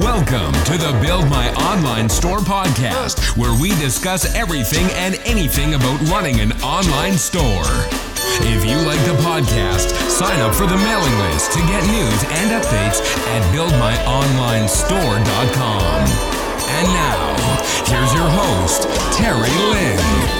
Welcome to the Build My Online Store podcast, where we discuss everything and anything about running an online store. If you like the podcast, sign up for the mailing list to get news and updates at buildmyonlinestore.com. And now, here's your host, Terry Lin.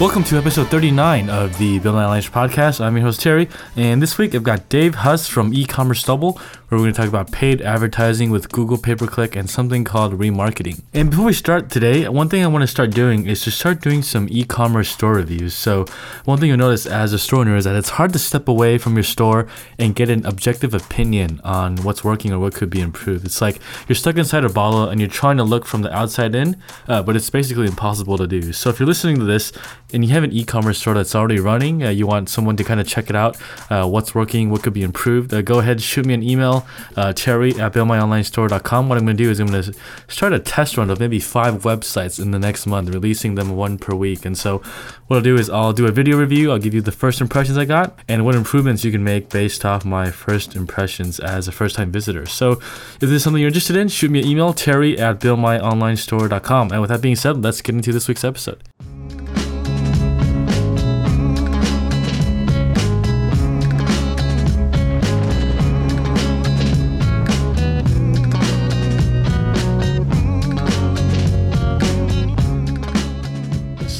Welcome to episode 39 of the Build My Online podcast. I'm your host Terry, and this week I've got Dave Huss from E-commerce Double, where we're going to talk about paid advertising with Google Pay Per Click and something called remarketing. And before we start today, one thing I want to start doing is to start doing some e-commerce store reviews. So one thing you'll notice as a store owner is that it's hard to step away from your store and get an objective opinion on what's working or what could be improved. It's like you're stuck inside a bottle and you're trying to look from the outside in, uh, but it's basically impossible to do. So if you're listening to this and you have an e-commerce store that's already running, uh, you want someone to kind of check it out, uh, what's working, what could be improved, uh, go ahead, shoot me an email, uh, terry at buildmyonlinestore.com. What I'm going to do is I'm going to start a test run of maybe five websites in the next month, releasing them one per week. And so what I'll do is I'll do a video review, I'll give you the first impressions I got, and what improvements you can make based off my first impressions as a first-time visitor. So if this is something you're interested in, shoot me an email, terry at buildmyonlinestore.com. And with that being said, let's get into this week's episode.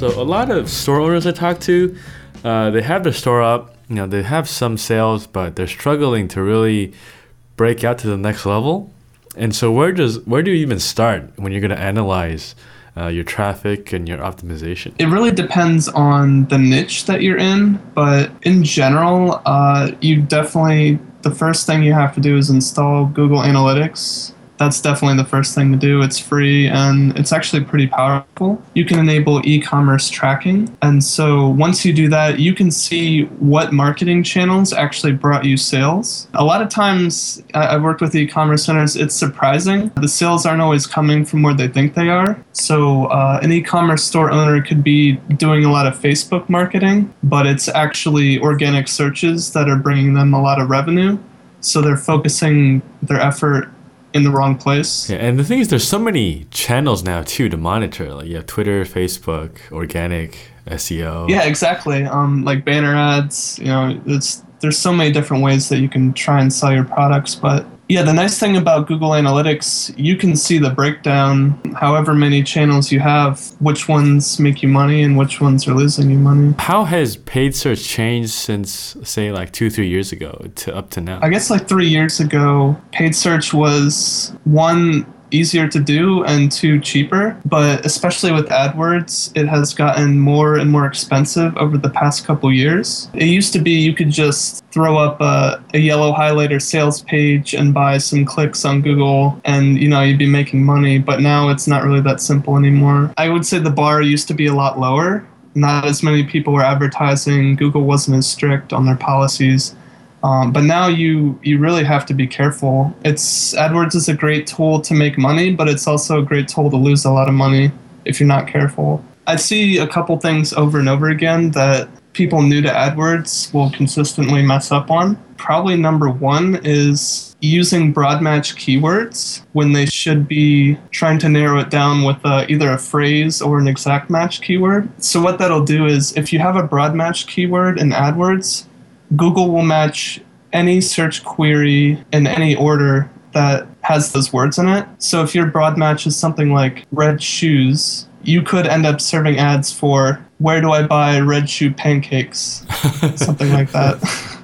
So a lot of store owners I talk to, uh, they have their store up. You know, they have some sales, but they're struggling to really break out to the next level. And so, where does where do you even start when you're going to analyze uh, your traffic and your optimization? It really depends on the niche that you're in, but in general, uh, you definitely the first thing you have to do is install Google Analytics that's definitely the first thing to do. It's free and it's actually pretty powerful. You can enable e commerce tracking. And so once you do that, you can see what marketing channels actually brought you sales. A lot of times, I've worked with e commerce centers, it's surprising. The sales aren't always coming from where they think they are. So uh, an e commerce store owner could be doing a lot of Facebook marketing, but it's actually organic searches that are bringing them a lot of revenue. So they're focusing their effort in the wrong place. Yeah, and the thing is, there's so many channels now too to monitor. Like you have Twitter, Facebook, organic, SEO. Yeah, exactly. Um, like banner ads. You know, it's there's so many different ways that you can try and sell your products, but yeah, the nice thing about Google Analytics, you can see the breakdown, however many channels you have, which ones make you money and which ones are losing you money. How has paid search changed since, say, like two, three years ago to up to now? I guess like three years ago, paid search was one easier to do and two cheaper. But especially with AdWords, it has gotten more and more expensive over the past couple years. It used to be you could just throw up a, a yellow highlighter sales page and buy some clicks on Google and you know you'd be making money. But now it's not really that simple anymore. I would say the bar used to be a lot lower. Not as many people were advertising. Google wasn't as strict on their policies. Um, but now you you really have to be careful. It's AdWords is a great tool to make money, but it's also a great tool to lose a lot of money if you're not careful. I see a couple things over and over again that people new to AdWords will consistently mess up on. Probably number one is using broad match keywords when they should be trying to narrow it down with uh, either a phrase or an exact match keyword. So, what that'll do is if you have a broad match keyword in AdWords, Google will match any search query in any order that has those words in it. So if your broad match is something like red shoes, you could end up serving ads for where do I buy red shoe pancakes? something like that.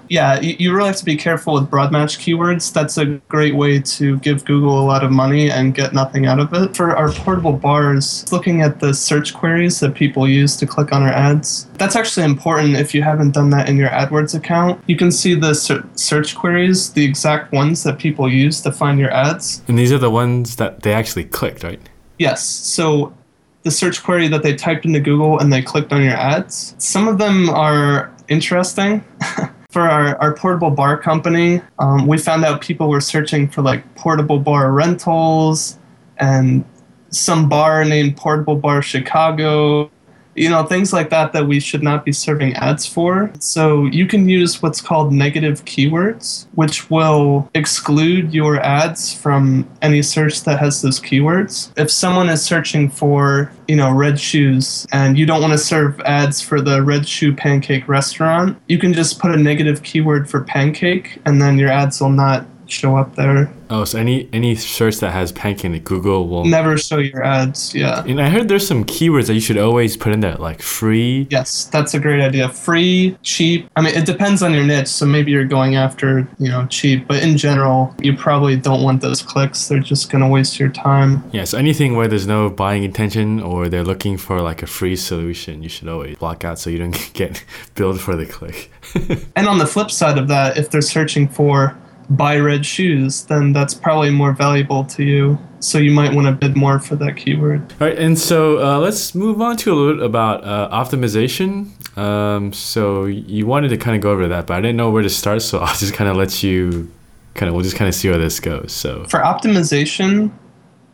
Yeah, you, you really have to be careful with broad match keywords. That's a great way to give Google a lot of money and get nothing out of it. For our portable bars, looking at the search queries that people use to click on our ads, that's actually important if you haven't done that in your AdWords account. You can see the ser- search queries, the exact ones that people use to find your ads. And these are the ones that they actually clicked, right? Yes. So the search query that they typed into Google and they clicked on your ads, some of them are interesting. for our, our portable bar company, um, we found out people were searching for like portable bar rentals and some bar named Portable Bar Chicago you know, things like that that we should not be serving ads for. So you can use what's called negative keywords, which will exclude your ads from any search that has those keywords. If someone is searching for, you know, red shoes and you don't want to serve ads for the red shoe pancake restaurant, you can just put a negative keyword for pancake and then your ads will not show up there. Oh, so any any search that has pancake, in it, Google will Never show your ads, yeah. And I heard there's some keywords that you should always put in there, like free. Yes, that's a great idea. Free, cheap. I mean, it depends on your niche. So maybe you're going after, you know, cheap, but in general, you probably don't want those clicks. They're just going to waste your time. Yeah, so anything where there's no buying intention or they're looking for like a free solution, you should always block out so you don't get billed for the click. and on the flip side of that, if they're searching for buy red shoes, then that's probably more valuable to you. So you might want to bid more for that keyword. All right, and so uh, let's move on to a little bit about uh, optimization. Um, so you wanted to kind of go over that, but I didn't know where to start, so I'll just kind of let you kind of we'll just kind of see where this goes. So for optimization,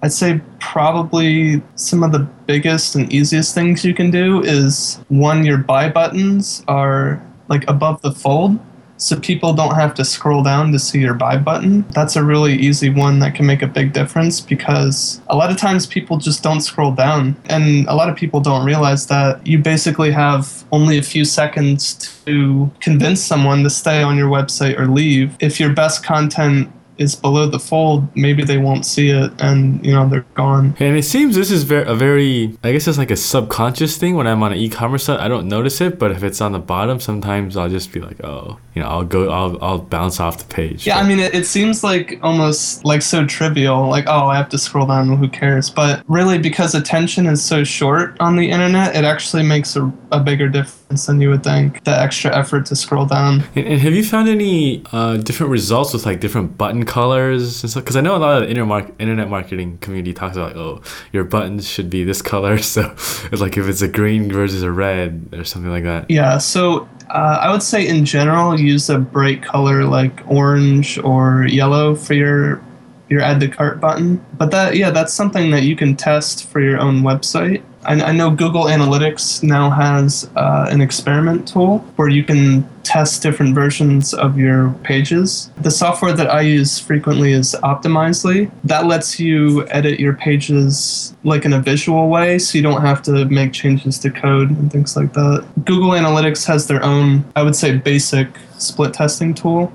I'd say probably some of the biggest and easiest things you can do is one, your buy buttons are like above the fold so people don't have to scroll down to see your buy button. That's a really easy one that can make a big difference because a lot of times people just don't scroll down. And a lot of people don't realize that you basically have only a few seconds to convince someone to stay on your website or leave. If your best content is below the fold, maybe they won't see it and you know they're gone. And it seems this is very a very I guess it's like a subconscious thing when I'm on an e-commerce site. I don't notice it, but if it's on the bottom, sometimes I'll just be like, oh, you know, I'll go, I'll, I'll bounce off the page. Yeah, I mean, it, it seems like almost like so trivial, like oh, I have to scroll down, who cares? But really, because attention is so short on the internet, it actually makes a, a bigger difference than you would think. The extra effort to scroll down. And, and have you found any uh, different results with like different button colors and stuff? Because I know a lot of the internet internet marketing community talks about like, oh, your buttons should be this color, so it's like if it's a green versus a red or something like that. Yeah. So uh, I would say in general, use a bright color like orange or yellow for your your add to cart button. But that yeah, that's something that you can test for your own website. I, I know Google Analytics now has uh, an experiment tool where you can test different versions of your pages. The software that I use frequently is Optimizely. That lets you edit your pages like in a visual way, so you don't have to make changes to code and things like that. Google Analytics has their own, I would say, basic split testing tool.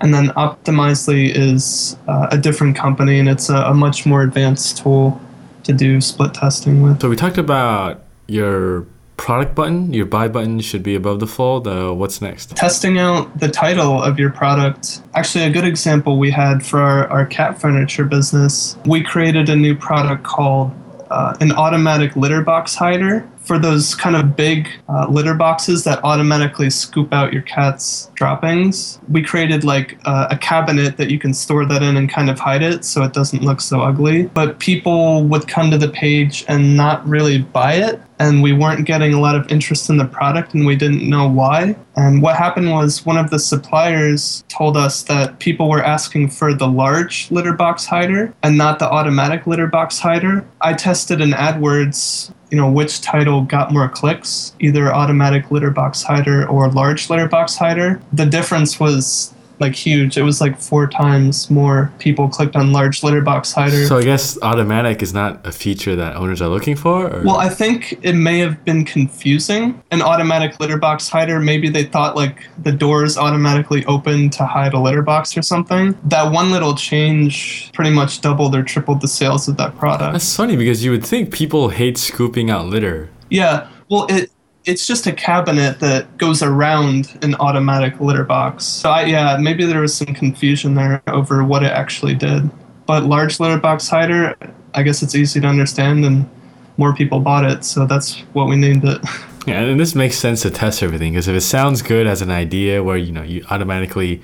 And then Optimizely is uh, a different company, and it's a, a much more advanced tool to do split testing with. So we talked about your product button, your buy button should be above the fold. Uh, what's next? Testing out the title of your product. Actually, a good example we had for our, our cat furniture business, we created a new product called uh, an automatic litter box hider for those kind of big uh, litter boxes that automatically scoop out your cat's droppings. We created like uh, a cabinet that you can store that in and kind of hide it so it doesn't look so ugly. But people would come to the page and not really buy it. And we weren't getting a lot of interest in the product and we didn't know why. And what happened was one of the suppliers told us that people were asking for the large litter box hider and not the automatic litter box hider. I tested in AdWords you know which title got more clicks either automatic litter box hider or large litter box hider. The difference was like huge. It was like four times more people clicked on large litter box hider. So I guess automatic is not a feature that owners are looking for. Or? Well, I think it may have been confusing. An automatic litter box hider, maybe they thought like the doors automatically open to hide a litter box or something. That one little change pretty much doubled or tripled the sales of that product. That's funny because you would think people hate scooping out litter. Yeah. Well, it it's just a cabinet that goes around an automatic litter box. So I, yeah, maybe there was some confusion there over what it actually did. But large litter box hider, I guess it's easy to understand, and more people bought it, so that's what we named it. Yeah, and this makes sense to test everything because if it sounds good as an idea where you know you automatically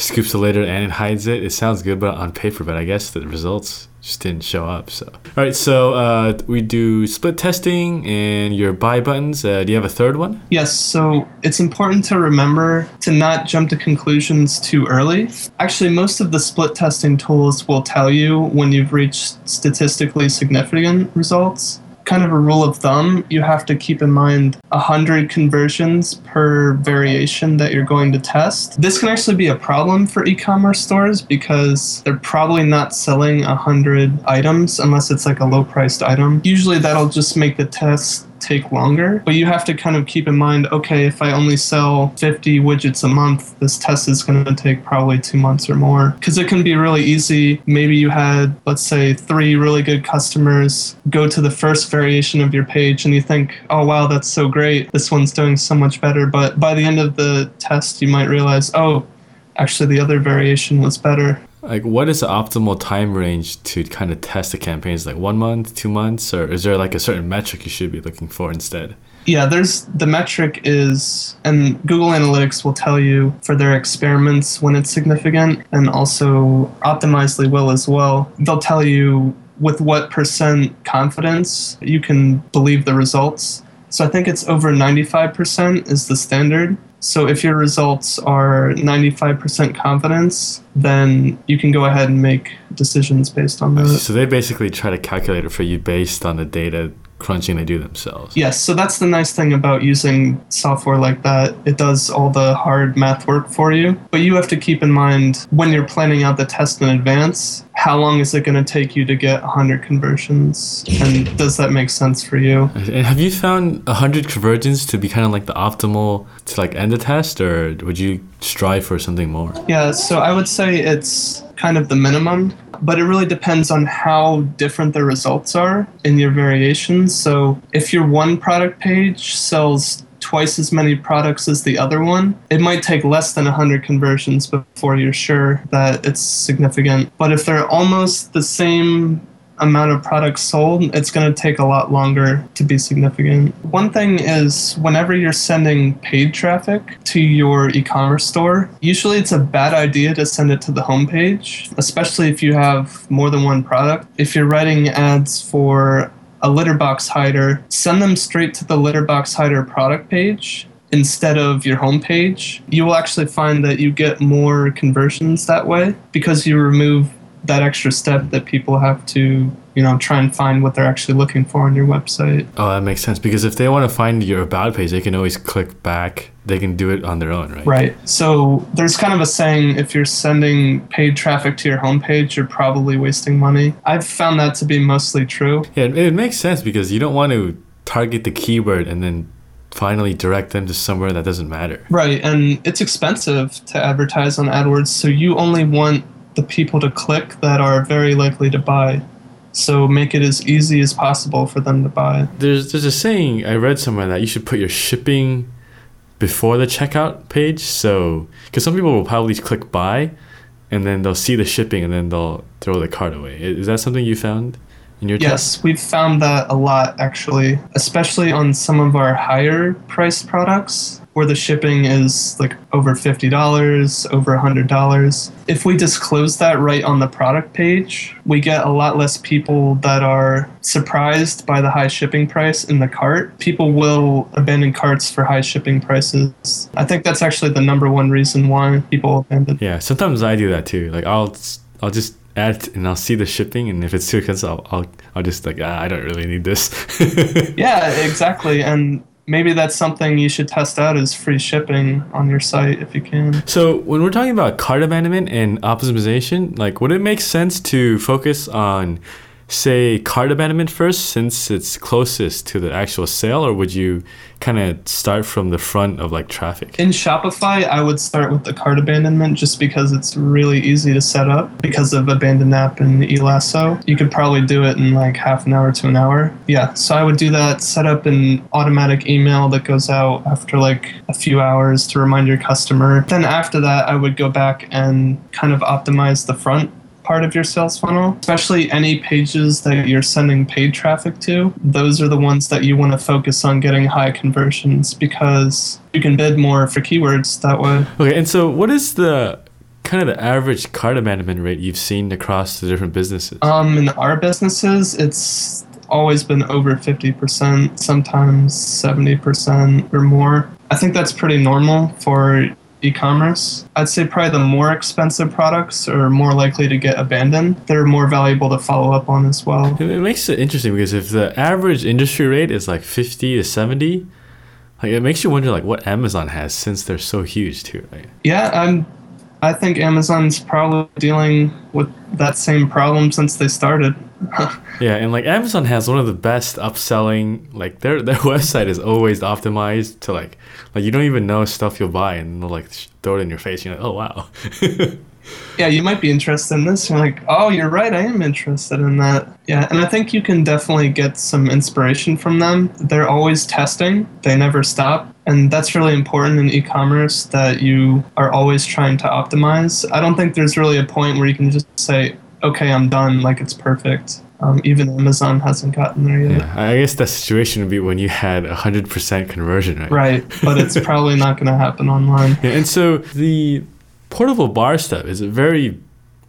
scoops the later and it hides it, it sounds good, but on paper. But I guess the results just didn't show up. So, all right. So uh, we do split testing and your buy buttons. Uh, do you have a third one? Yes. So it's important to remember to not jump to conclusions too early. Actually, most of the split testing tools will tell you when you've reached statistically significant results kind of a rule of thumb, you have to keep in mind 100 conversions per variation that you're going to test. This can actually be a problem for e commerce stores because they're probably not selling 100 items unless it's like a low priced item. Usually that'll just make the test take longer. But you have to kind of keep in mind okay, if I only sell 50 widgets a month, this test is going to take probably two months or more. Because it can be really easy. Maybe you had, let's say, three really good customers go to the first variation of your page and you think, oh, wow, that's so great. This one's doing so much better. But by the end of the test, you might realize, oh, actually, the other variation was better. Like, what is the optimal time range to kind of test the campaigns? Like one month, two months, or is there like a certain metric you should be looking for instead? Yeah, there's the metric is, and Google Analytics will tell you for their experiments when it's significant, and also Optimizely will as well. They'll tell you with what percent confidence you can believe the results. So I think it's over 95% is the standard. So if your results are 95% confidence, then you can go ahead and make decisions based on that. So they basically try to calculate it for you based on the data crunching they do themselves. Yes, so that's the nice thing about using software like that. It does all the hard math work for you, but you have to keep in mind when you're planning out the test in advance, how long is it going to take you to get 100 conversions and does that make sense for you? And have you found 100 conversions to be kind of like the optimal to like end the test or would you strive for something more? Yeah, so I would say it's kind of the minimum but it really depends on how different the results are in your variations. So if your one product page sells twice as many products as the other one, it might take less than 100 conversions before you're sure that it's significant. But if they're almost the same amount of products sold, it's going to take a lot longer to be significant. One thing is whenever you're sending paid traffic to your e commerce store, usually it's a bad idea to send it to the homepage, especially if you have more than one product. If you're writing ads for a litter box hider, send them straight to the litter box hider product page instead of your homepage. You will actually find that you get more conversions that way because you remove that extra step that people have to you know try and find what they're actually looking for on your website. Oh that makes sense because if they want to find your about page they can always click back. They can do it on their own right? Right. So there's kind of a saying if you're sending paid traffic to your homepage you're probably wasting money. I've found that to be mostly true. Yeah it, it makes sense because you don't want to target the keyword and then finally direct them to somewhere that doesn't matter. Right and it's expensive to advertise on adwords so you only want the people to click that are very likely to buy. So make it as easy as possible for them to buy. There's there's a saying I read somewhere that you should put your shipping before the checkout page. So because some people will probably click buy, and then they'll see the shipping and then they'll throw the cart away. Is that something you found? In your yes, test? we've found that a lot actually, especially on some of our higher priced products where the shipping is like over $50, over $100. If we disclose that right on the product page, we get a lot less people that are surprised by the high shipping price in the cart. People will abandon carts for high shipping prices. I think that's actually the number one reason why people abandon. Yeah, sometimes I do that too. Like I'll I'll just add and I'll see the shipping and if it's too expensive I'll I'll, I'll just like ah, I don't really need this. yeah, exactly. And maybe that's something you should test out is free shipping on your site if you can. So when we're talking about cart abandonment and optimization, like would it make sense to focus on say cart abandonment first since it's closest to the actual sale or would you kind of start from the front of like traffic? In shopify i would start with the cart abandonment just because it's really easy to set up because of abandon app and elasso. You could probably do it in like half an hour to an hour. Yeah so i would do that set up an automatic email that goes out after like a few hours to remind your customer. Then after that i would go back and kind of optimize the front part of your sales funnel, especially any pages that you're sending paid traffic to. Those are the ones that you want to focus on getting high conversions because you can bid more for keywords that way. Okay, and so what is the kind of the average cart abandonment rate you've seen across the different businesses? Um, in our businesses, it's always been over 50%, sometimes 70% or more. I think that's pretty normal for e-commerce. I'd say probably the more expensive products are more likely to get abandoned. They're more valuable to follow up on as well. It it makes it interesting because if the average industry rate is like 50 to 70, like it makes you wonder like what Amazon has since they're so huge too. Right? Yeah, I'm I think Amazon's probably dealing with that same problem since they started. Yeah, and like Amazon has one of the best upselling. Like their their website is always optimized to like like you don't even know stuff you'll buy and they'll like throw it in your face. You're like, oh wow. yeah, you might be interested in this. You're like, oh, you're right, I am interested in that. Yeah, and I think you can definitely get some inspiration from them. They're always testing, they never stop. And that's really important in e commerce that you are always trying to optimize. I don't think there's really a point where you can just say, okay, I'm done, like it's perfect. Um, even Amazon hasn't gotten there yet. yeah, I guess that situation would be when you had hundred percent conversion, right? Right, but it's probably not going to happen online. Yeah, and so the portable bar stuff is a very,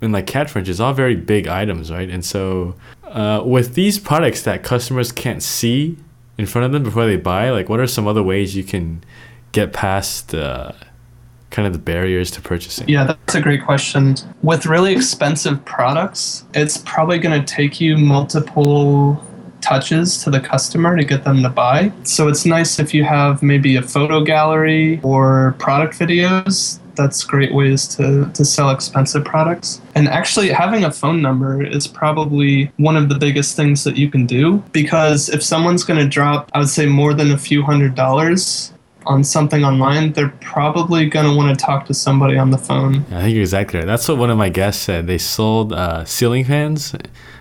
and like cat is all very big items, right? And so uh, with these products that customers can't see in front of them before they buy, like what are some other ways you can get past uh, kind of the barriers to purchasing? Yeah, that's a great question. With really expensive products, it's probably going to take you multiple touches to the customer to get them to buy. So it's nice if you have maybe a photo gallery or product videos. That's great ways to, to sell expensive products. And actually, having a phone number is probably one of the biggest things that you can do because if someone's going to drop, I would say, more than a few hundred dollars on something online, they're probably going to want to talk to somebody on the phone. I think you're exactly right. That's what one of my guests said. They sold uh, ceiling fans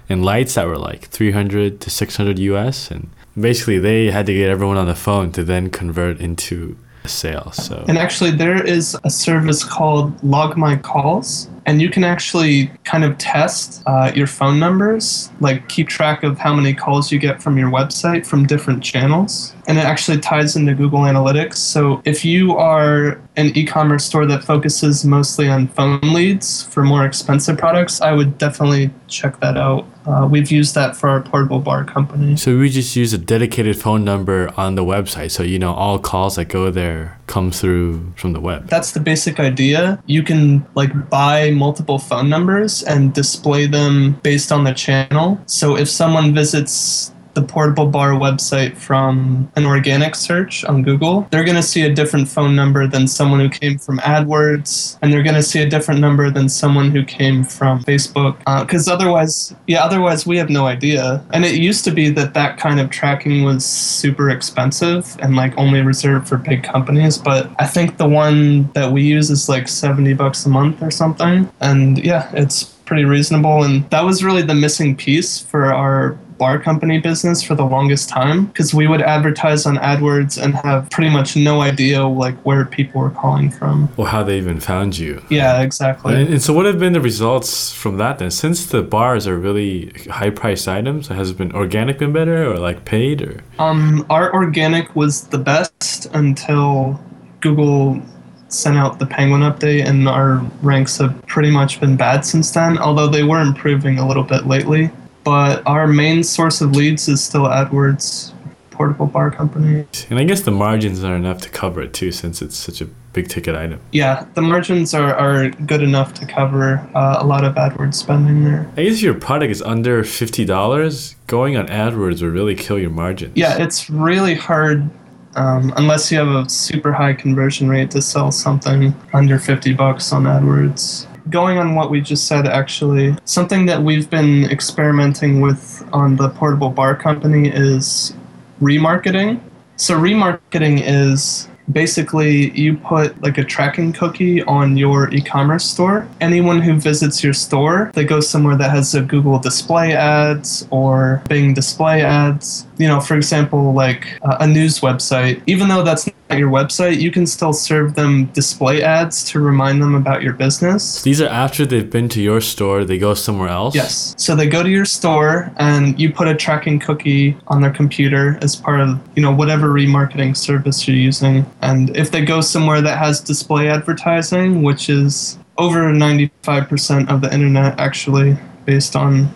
and lights that were like 300 to 600 US, and basically they had to get everyone on the phone to then convert into a sale. So And actually, there is a service called Log My Calls, and you can actually kind of test uh, your phone numbers, like keep track of how many calls you get from your website from different channels. And it actually ties into Google Analytics. So if you are an e commerce store that focuses mostly on phone leads for more expensive products, I would definitely check that out. Uh, we've used that for our portable bar company. So we just use a dedicated phone number on the website, so you know all calls that go there come through from the web. that's the basic idea. You can like buy multiple phone numbers and display them based on the channel. So if someone visits the portable bar website from an organic search on Google, they're going to see a different phone number than someone who came from AdWords, and they're going to see a different number than someone who came from Facebook. Uh, because otherwise, yeah, otherwise we have no idea. And it used to be that that kind of tracking was super expensive and like only reserved for big companies. But I think the one that we use is like 70 bucks a month or something. And yeah, it's pretty reasonable. And that was really the missing piece for our bar company business for the longest time because we would advertise on AdWords and have pretty much no idea like where people were calling from. Or how they even found you. Yeah, exactly. And, and so, what have been the results from that then? Since the bars are really high priced items, has it been organic been better or like paid or? Um, our organic was the best until Google sent out the Penguin update, and our ranks have pretty much been bad since then. Although they were improving a little bit lately, but our main source of leads is still AdWords, portable bar company. And I guess the margins are enough to cover it too, since it's such a big ticket item. Yeah, the margins are, are good enough to cover uh, a lot of AdWords spending there. I guess if your product is under fifty dollars, going on AdWords would really kill your margins. Yeah, it's really hard um, unless you have a super high conversion rate to sell something under 50 bucks on AdWords. Going on what we just said, actually, something that we've been experimenting with on the portable bar company is remarketing. So, remarketing is basically you put like a tracking cookie on your e-commerce store. Anyone who visits your store they go somewhere that has a google display ads or bing display ads. You know for example like a news website. Even though that's not your website you can still serve them display ads to remind them about your business These are after they've been to your store, they go somewhere else. Yes. So they go to your store and you put a tracking cookie on their computer as part of, you know, whatever remarketing service you're using. And if they go somewhere that has display advertising, which is over 95% of the internet actually based on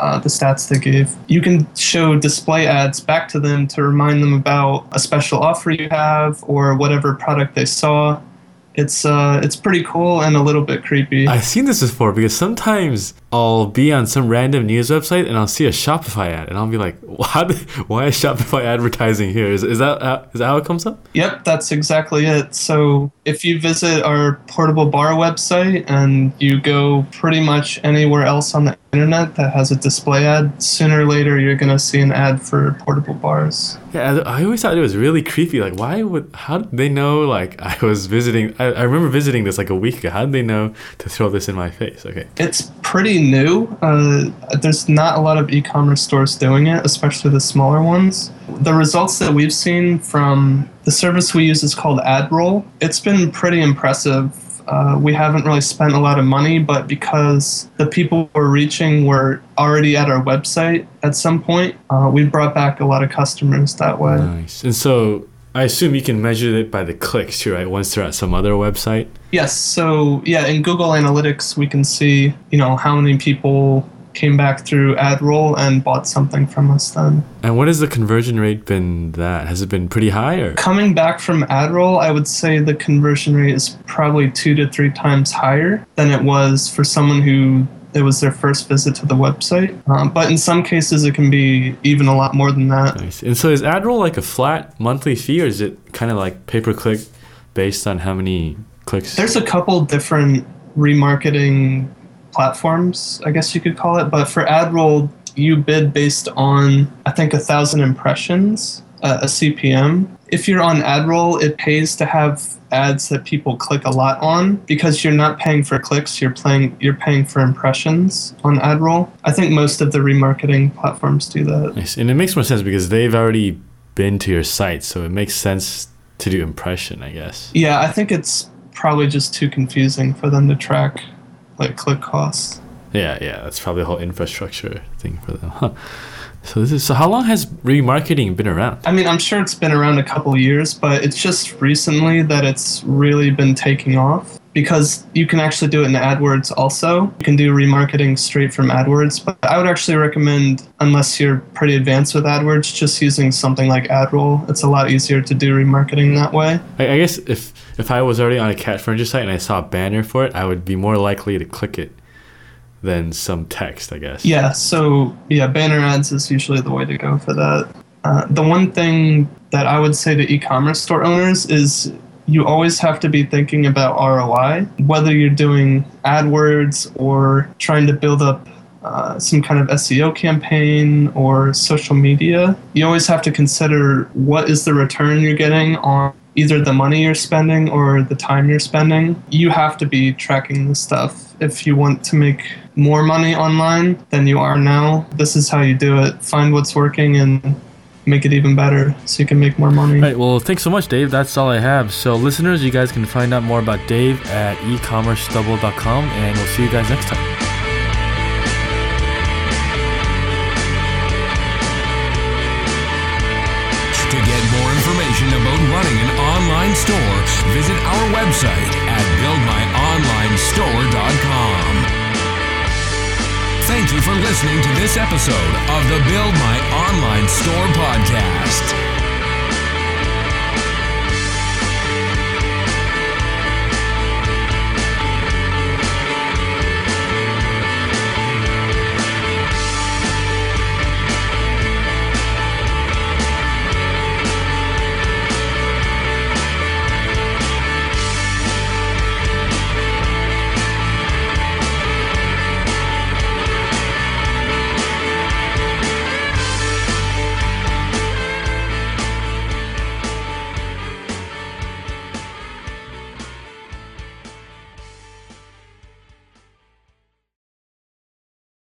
uh, the stats they gave. You can show display ads back to them to remind them about a special offer you have or whatever product they saw. It's uh, it's pretty cool and a little bit creepy. I've seen this before because sometimes I'll be on some random news website and I'll see a Shopify ad and I'll be like, "Why? Why is Shopify advertising here? Is, is that how, is that how it comes up?" Yep, that's exactly it. So if you visit our portable bar website and you go pretty much anywhere else on the internet that has a display ad, sooner or later you're gonna see an ad for portable bars. Yeah, I I always thought it was really creepy. Like, why would? How did they know? Like, I was visiting. I, I remember visiting this like a week ago. How did they know to throw this in my face? Okay. It's pretty new. Uh, there's not a lot of e-commerce stores doing it, especially the smaller ones. The results that we've seen from the service we use is called AdRoll. It's been pretty impressive. Uh, we haven't really spent a lot of money, but because the people we're reaching were already at our website at some point, uh, we brought back a lot of customers that way. Nice. And so I assume you can measure it by the clicks too, right? Once they're at some other website. Yes. So yeah, in Google Analytics, we can see you know how many people came back through AdRoll and bought something from us then. And what has the conversion rate been? That has it been pretty high or? Coming back from AdRoll, I would say the conversion rate is probably two to three times higher than it was for someone who it was their first visit to the website. Um, but in some cases, it can be even a lot more than that. Nice. And so is AdRoll like a flat monthly fee, or is it kind of like pay per click, based on how many clicks? There's a couple different remarketing platforms, I guess you could call it. But for AdRoll, you bid based on, I think, a thousand impressions, uh, a CPM. If you're on AdRoll, it pays to have ads that people click a lot on because you're not paying for clicks. You're playing. You're paying for impressions on AdRoll. I think most of the remarketing platforms do that. Nice. And it makes more sense because they've already been to your site, so it makes sense to do impression, I guess. Yeah, I think it's probably just too confusing for them to track like click costs. Yeah, yeah, that's probably a whole infrastructure thing for them. So this is so. How long has remarketing been around? I mean, I'm sure it's been around a couple years, but it's just recently that it's really been taking off because you can actually do it in AdWords also. You can do remarketing straight from AdWords, but I would actually recommend, unless you're pretty advanced with AdWords, just using something like AdRoll. It's a lot easier to do remarketing that way. I, I guess if if I was already on a cat furniture site and I saw a banner for it, I would be more likely to click it than some text. I guess. Yeah, so yeah, banner ads is usually the way to go for that. Uh, the one thing that I would say to e commerce store owners is you always have to be thinking about ROI, whether you're doing AdWords or trying to build up uh, some kind of SEO campaign or social media. You always have to consider what is the return you're getting on either the money you're spending or the time you're spending. You have to be tracking this stuff if you want to make more money online than you are now. This is how you do it. Find what's working and make it even better so you can make more money. All right. Well, thanks so much, Dave. That's all I have. So, listeners, you guys can find out more about Dave at ecommercedouble.com, and we'll see you guys next time. You for listening to this episode of the Build My Online Store podcast.